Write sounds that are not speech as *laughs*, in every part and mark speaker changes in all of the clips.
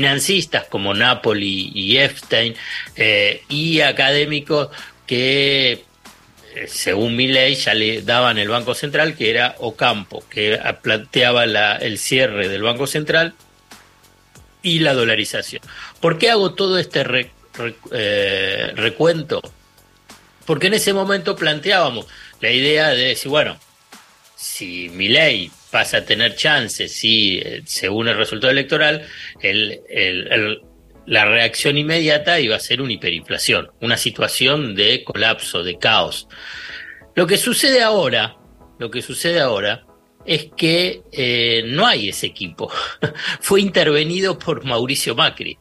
Speaker 1: financistas como Napoli y Epstein eh, y académicos que eh, según mi ley ya le daban el Banco Central, que era Ocampo, que planteaba el cierre del Banco Central y la dolarización. ¿Por qué hago todo este eh, recuento? Porque en ese momento planteábamos la idea de decir, bueno, si mi ley pasa a tener chances si, eh, según el resultado electoral, la reacción inmediata iba a ser una hiperinflación, una situación de colapso, de caos. Lo que sucede ahora, lo que sucede ahora es que eh, no hay ese equipo. *laughs* Fue intervenido por Mauricio Macri,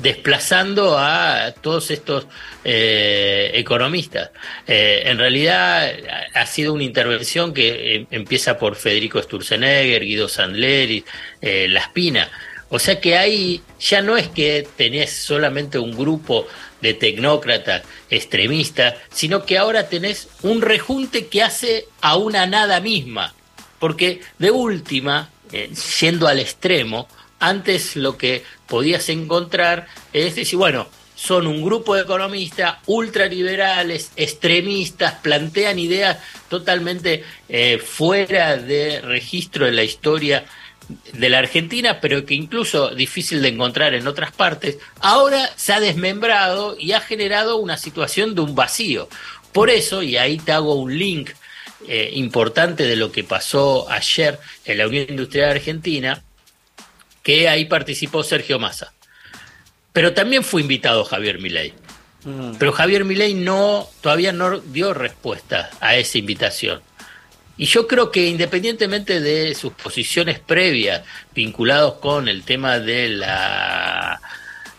Speaker 1: desplazando a todos estos eh, economistas. Eh, en realidad ha sido una intervención que empieza por Federico Sturzenegger, Guido Sandleri, La Espina. O sea que hay, ya no es que tenés solamente un grupo de tecnócratas extremistas, sino que ahora tenés un rejunte que hace a una nada misma porque de última, eh, yendo al extremo, antes lo que podías encontrar es decir, bueno, son un grupo de economistas ultraliberales, extremistas, plantean ideas totalmente eh, fuera de registro en la historia de la Argentina, pero que incluso difícil de encontrar en otras partes, ahora se ha desmembrado y ha generado una situación de un vacío. Por eso, y ahí te hago un link eh, importante de lo que pasó ayer en la Unión Industrial Argentina, que ahí participó Sergio Massa. Pero también fue invitado Javier Milei. Mm. Pero Javier Milei no, todavía no dio respuesta a esa invitación. Y yo creo que independientemente de sus posiciones previas vinculados con el tema de la,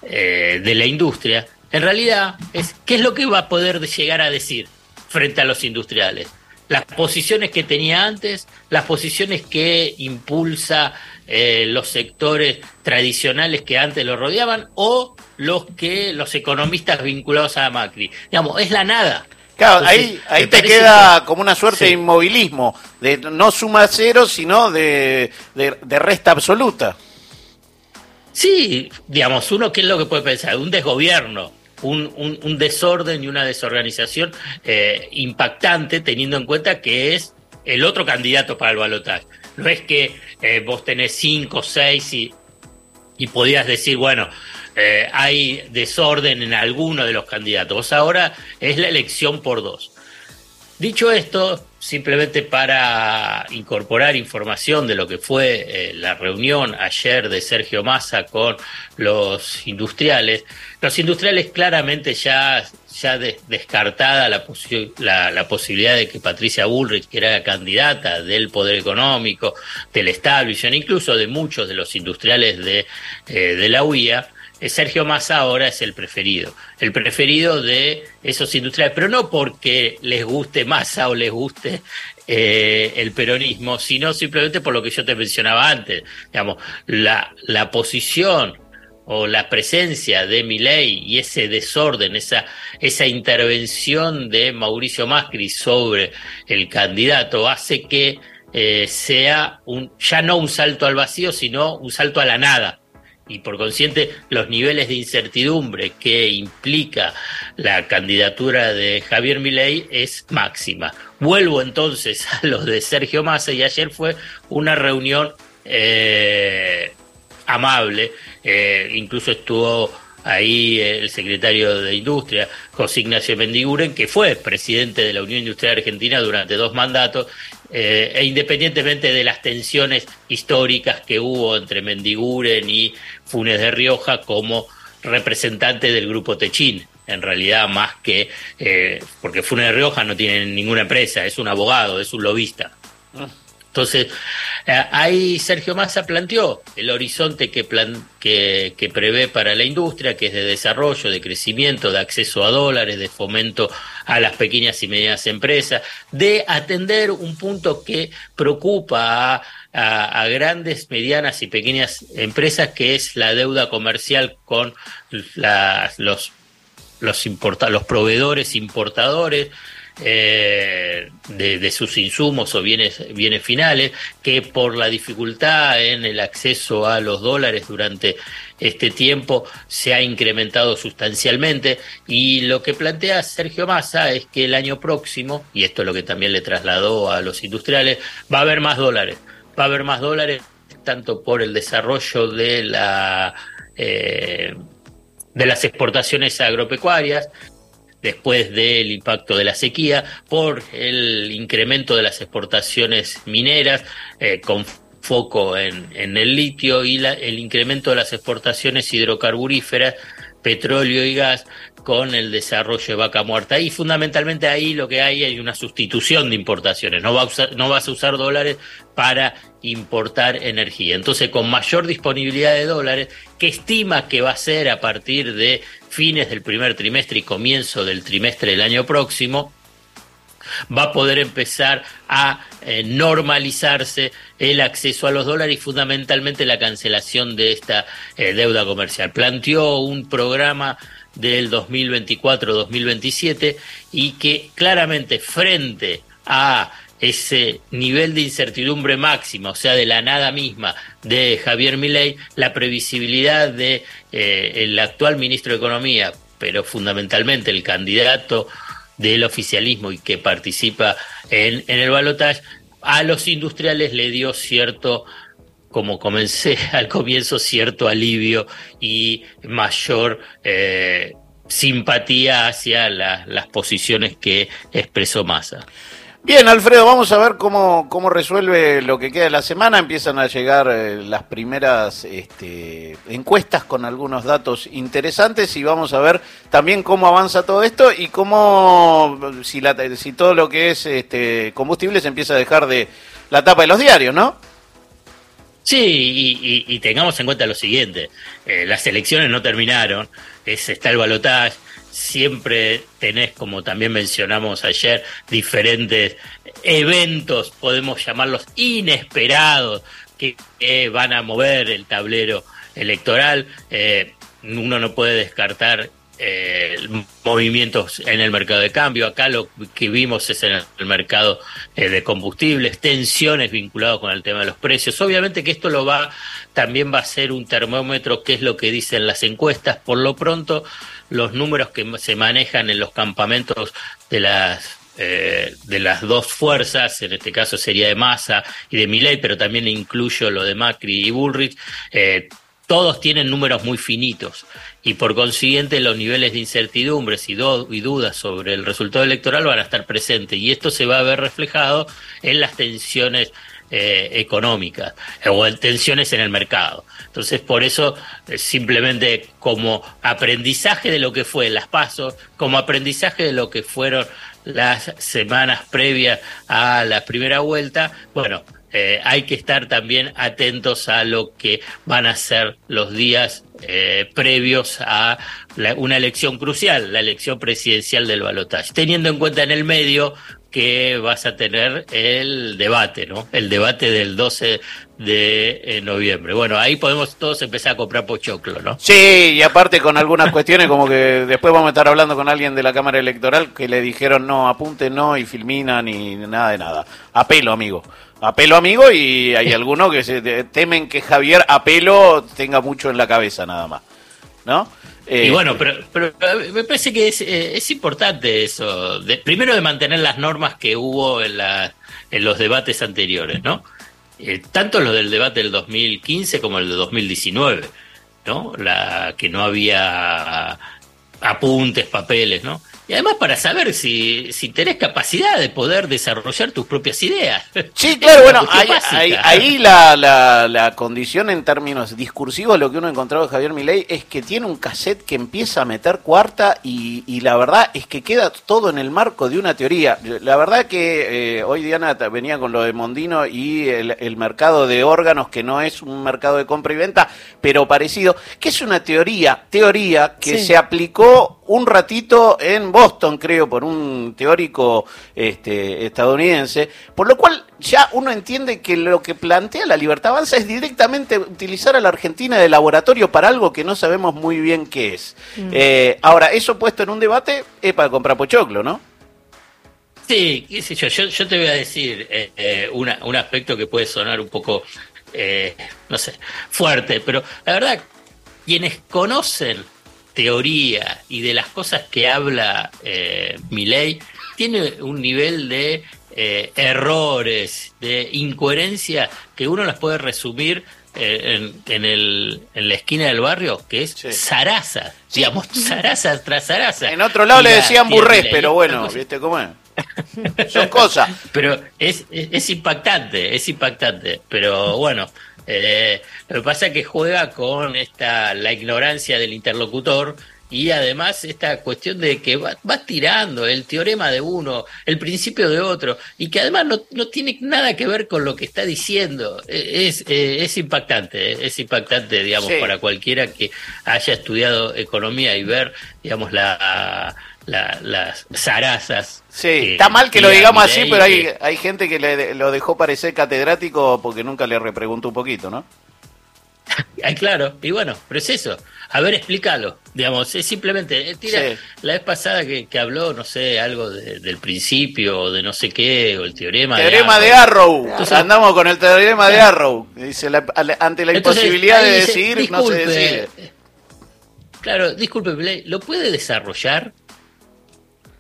Speaker 1: eh, de la industria, en realidad es qué es lo que va a poder llegar a decir frente a los industriales las posiciones que tenía antes, las posiciones que impulsa eh, los sectores tradicionales que antes lo rodeaban o los que los economistas vinculados a Macri. Digamos, es la nada.
Speaker 2: Claro, ahí, ahí te queda como una suerte de inmovilismo, de no suma cero, sino de, de, resta absoluta.
Speaker 1: Sí, digamos, uno, ¿qué es lo que puede pensar? Un desgobierno un, un, desorden y una desorganización eh, impactante, teniendo en cuenta que es el otro candidato para el balotaje. No es que eh, vos tenés cinco, seis y, y podías decir, bueno, eh, hay desorden en alguno de los candidatos. Ahora es la elección por dos. Dicho esto, simplemente para incorporar información de lo que fue la reunión ayer de Sergio Massa con los industriales, los industriales claramente ya, ya descartada la, la, posibilidad de que Patricia Bullrich, que era candidata del poder económico, del establishment, incluso de muchos de los industriales de, eh, de la UIA, eh, Sergio Massa ahora es el preferido, el preferido de esos industriales, pero no porque les guste Massa o les guste eh, el peronismo, sino simplemente por lo que yo te mencionaba antes, digamos, la, la posición o la presencia de Milei y ese desorden, esa, esa intervención de Mauricio Macri sobre el candidato hace que eh, sea un, ya no un salto al vacío, sino un salto a la nada. Y por consiguiente, los niveles de incertidumbre que implica la candidatura de Javier Milei es máxima. Vuelvo entonces a los de Sergio Massa y ayer fue una reunión eh, amable eh, incluso estuvo ahí el secretario de Industria, José Ignacio Mendiguren, que fue presidente de la Unión Industrial Argentina durante dos mandatos, eh, e independientemente de las tensiones históricas que hubo entre Mendiguren y Funes de Rioja como representante del grupo Techín, en realidad más que, eh, porque Funes de Rioja no tiene ninguna empresa, es un abogado, es un lobista. Ah. Entonces, ahí Sergio Massa planteó el horizonte que, que, prevé para la industria, que es de desarrollo, de crecimiento, de acceso a dólares, de fomento a las pequeñas y medianas empresas, de atender un punto que preocupa a, grandes, medianas y pequeñas empresas, que es la deuda comercial con los, los, los proveedores importadores eh, de, sus insumos o bienes, bienes finales, que por la dificultad en el acceso a los dólares durante este tiempo se ha incrementado sustancialmente. Y lo que plantea Sergio Massa es que el año próximo, y esto es lo que también le trasladó a los industriales, va a haber más dólares, va a haber más dólares tanto por el desarrollo de la eh, de las exportaciones agropecuarias, después del impacto de la sequía, por el incremento de las exportaciones mineras, eh, con foco en, en, el litio y el incremento de las exportaciones hidrocarburíferas, petróleo y gas, con el desarrollo de vaca muerta. Y fundamentalmente ahí lo que hay es una sustitución de importaciones. No, va no vas a usar dólares para importar energía. Entonces, con mayor disponibilidad de dólares, que estima que va a ser a partir de fines del primer trimestre y comienzo del trimestre del año próximo, va a poder empezar a eh, normalizarse el acceso a los dólares y fundamentalmente la cancelación de esta eh, deuda comercial. Planteó un programa del 2024-2027 y que claramente frente a ese nivel de incertidumbre máxima, o sea, de la nada misma de Javier Milei, la previsibilidad de eh, el actual ministro de Economía, pero fundamentalmente el candidato del oficialismo y que participa en, en el balotaje, a los industriales le dio cierto como comencé *laughs* al comienzo, cierto alivio y mayor eh, simpatía hacia las posiciones que expresó Massa.
Speaker 2: Bien, Alfredo, vamos a ver cómo, cómo resuelve lo que queda de la semana. Empiezan a llegar eh, las primeras este, encuestas con algunos datos interesantes y vamos a ver también cómo avanza todo esto y cómo, si, la, si todo lo que es este, combustible se empieza a dejar de la tapa de los diarios, ¿no?
Speaker 1: Sí, y, tengamos en cuenta lo siguiente, eh, las elecciones no terminaron, es, está el balotaje, siempre tenés, como también mencionamos ayer, diferentes eventos, podemos llamarlos inesperados, que, van a mover el tablero electoral. Eh, uno no puede descartar eh, movimientos en el mercado de cambio. Acá lo que vimos es en el mercado eh, de combustibles, tensiones vinculadas con el tema de los precios. Obviamente que esto lo va, también va a ser un termómetro, que es lo que dicen las encuestas. Por lo pronto, los números que se manejan en los campamentos de las eh, de las dos fuerzas, en este caso sería de Massa y de Milei, pero también incluyo lo de Macri y Bullrich, todos tienen números muy finitos y por consiguiente los niveles de incertidumbres y, dudas sobre el resultado electoral van a estar presentes y esto se va a ver reflejado en las tensiones eh, económicas o en tensiones en el mercado. Entonces, por eso, eh, simplemente como aprendizaje de lo que fue las pasos, como aprendizaje de lo que fueron las semanas previas a la primera vuelta, bueno, eh, hay que estar también atentos a lo que van a ser los días eh, previos a una elección crucial, la elección presidencial del balotaje, teniendo en cuenta en el medio que vas a tener el debate, ¿no? El debate del 12 de eh, noviembre. Bueno, ahí podemos todos empezar a comprar pochoclo, ¿no?
Speaker 2: Sí, y aparte con algunas cuestiones como que después vamos a estar hablando con alguien de la Cámara Electoral que le dijeron no, apunte no y filmina ni nada de nada. Apelo, amigo. Apelo, amigo, y hay *laughs* algunos que se temen que Javier Apelo tenga mucho en la cabeza nada más, ¿no?
Speaker 1: y eh, bueno, pero, pero, me parece que es, eh, es importante eso. De, primero de mantener las normas que hubo en, la, en los debates anteriores, ¿no? Eh, tanto los del debate del 2015 como el de 2019, ¿no? La que no había apuntes, papeles, ¿no? Y además para saber si, si tenés capacidad de poder desarrollar tus propias ideas.
Speaker 2: Sí, *laughs* claro, bueno, ahí, ahí, la, la, la, condición en términos discursivos, lo que uno ha encontrado de Javier Milei es que tiene un cassette que empieza a meter cuarta y, y la verdad es que queda todo en el marco de una teoría. La verdad que eh, hoy Diana venía con lo de Mondino y el, el mercado de órganos, que no es un mercado de compra y venta, pero parecido, que es una teoría, teoría que se aplicó un ratito en Boston, creo, por un teórico este, estadounidense, por lo cual ya uno entiende que lo que plantea la libertad avanza es directamente utilizar a la Argentina de laboratorio para algo que no sabemos muy bien qué es. Mm. Eh, ahora, eso puesto en un debate es para comprar pochoclo, ¿no?
Speaker 1: Sí, qué sé yo, yo, te voy a decir eh, eh, un aspecto que puede sonar un poco, eh, no sé, fuerte, pero la verdad, quienes conocen teoría y de las cosas que habla eh, Milei, tiene un nivel de eh, errores, de incoherencia, que uno las puede resumir eh, en, el, en la esquina del barrio, que es zaraza, digamos, *laughs* zaraza tras zaraza.
Speaker 2: En otro lado le decían burrés, pero bueno, ¿viste cómo es? *laughs* Son cosas.
Speaker 1: Pero es, es, impactante, es impactante. Pero bueno, eh, lo que pasa es que juega con esta la ignorancia del interlocutor y además esta cuestión de que va, tirando el teorema de uno, el principio de otro, y que además no, no tiene nada que ver con lo que está diciendo. E, es, eh, es impactante, eh, es impactante, digamos, para cualquiera que haya estudiado economía y ver, digamos, la, las zarazas.
Speaker 2: Sí, está mal que lo digamos así, pero hay, hay gente que le, lo dejó parecer catedrático porque nunca le repreguntó un poquito, ¿no? *laughs*
Speaker 1: Ay, claro, y bueno, pero es eso. A ver, explícalo. Digamos, es simplemente, eh, tira, la vez pasada que, habló, no sé, algo del principio, o de no sé qué, o el teorema,
Speaker 2: teorema de Arrow. Entonces, Andamos con el teorema de Arrow. Dice, ante la imposibilidad de decidir, no se decide.
Speaker 1: Claro, disculpe, ¿lo puede desarrollar?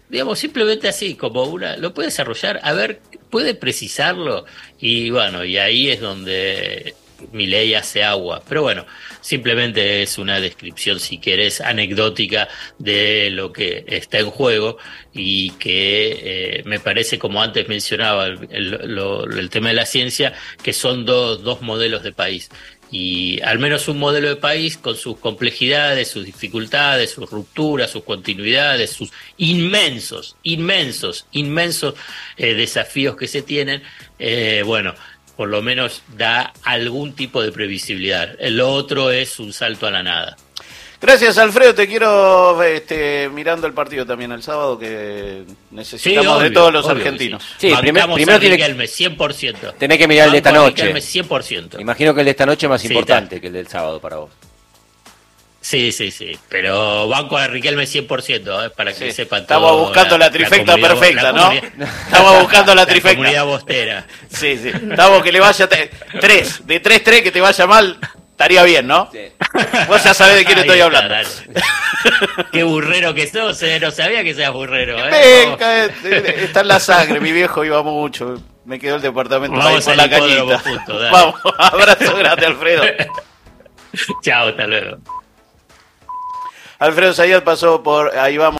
Speaker 1: Digamos, simplemente así, como una, ¿lo puede desarrollar? A ver, ¿puede precisarlo? Y bueno, y ahí es donde mi ley hace agua. Pero bueno, simplemente es una descripción, si querés, anecdótica de lo que está en juego y que eh, me parece, como antes mencionaba, el, tema de la ciencia, que son dos, dos modelos de país y al menos un modelo de país con sus complejidades, sus dificultades, sus rupturas, sus continuidades, sus inmensos, inmensos, inmensos eh, desafíos que se tienen, eh, bueno, por lo menos da algún tipo de previsibilidad. El otro es un salto a la nada.
Speaker 2: Gracias, Alfredo. Te quiero este, mirando el partido también el sábado, que necesitamos de todos los argentinos.
Speaker 1: Sí, primero, primero tiene que 100%.
Speaker 3: Tenés que mirar el de esta noche.
Speaker 1: 100%.
Speaker 3: Imagino que el de esta noche es más importante que el del sábado para vos.
Speaker 1: Sí, sí, sí. Pero banco a Riquelme 100%, ¿eh? para que sepan
Speaker 2: Estamos buscando la, trifecta perfecta, ¿no? Estamos buscando la trifecta.
Speaker 1: comunidad bostera. *laughs*
Speaker 2: Sí, sí. Estamos que le vaya tres. De 3-3 que te vaya mal, estaría bien, ¿no? Sí. Vos ya sabés de quién estoy hablando.
Speaker 1: Qué burrero que sos, ¿eh? No sabía que seas burrero, ¿eh?
Speaker 2: Venga, eh, está en la sangre. Mi viejo iba mucho. Me quedó el departamento
Speaker 1: Vamos
Speaker 2: ahí
Speaker 1: por la cañita. *laughs*
Speaker 2: Vamos, abrazo grande, Alfredo. *laughs*
Speaker 1: Chao, hasta luego.
Speaker 2: Alfredo Sayat pasó por Ahí vamos.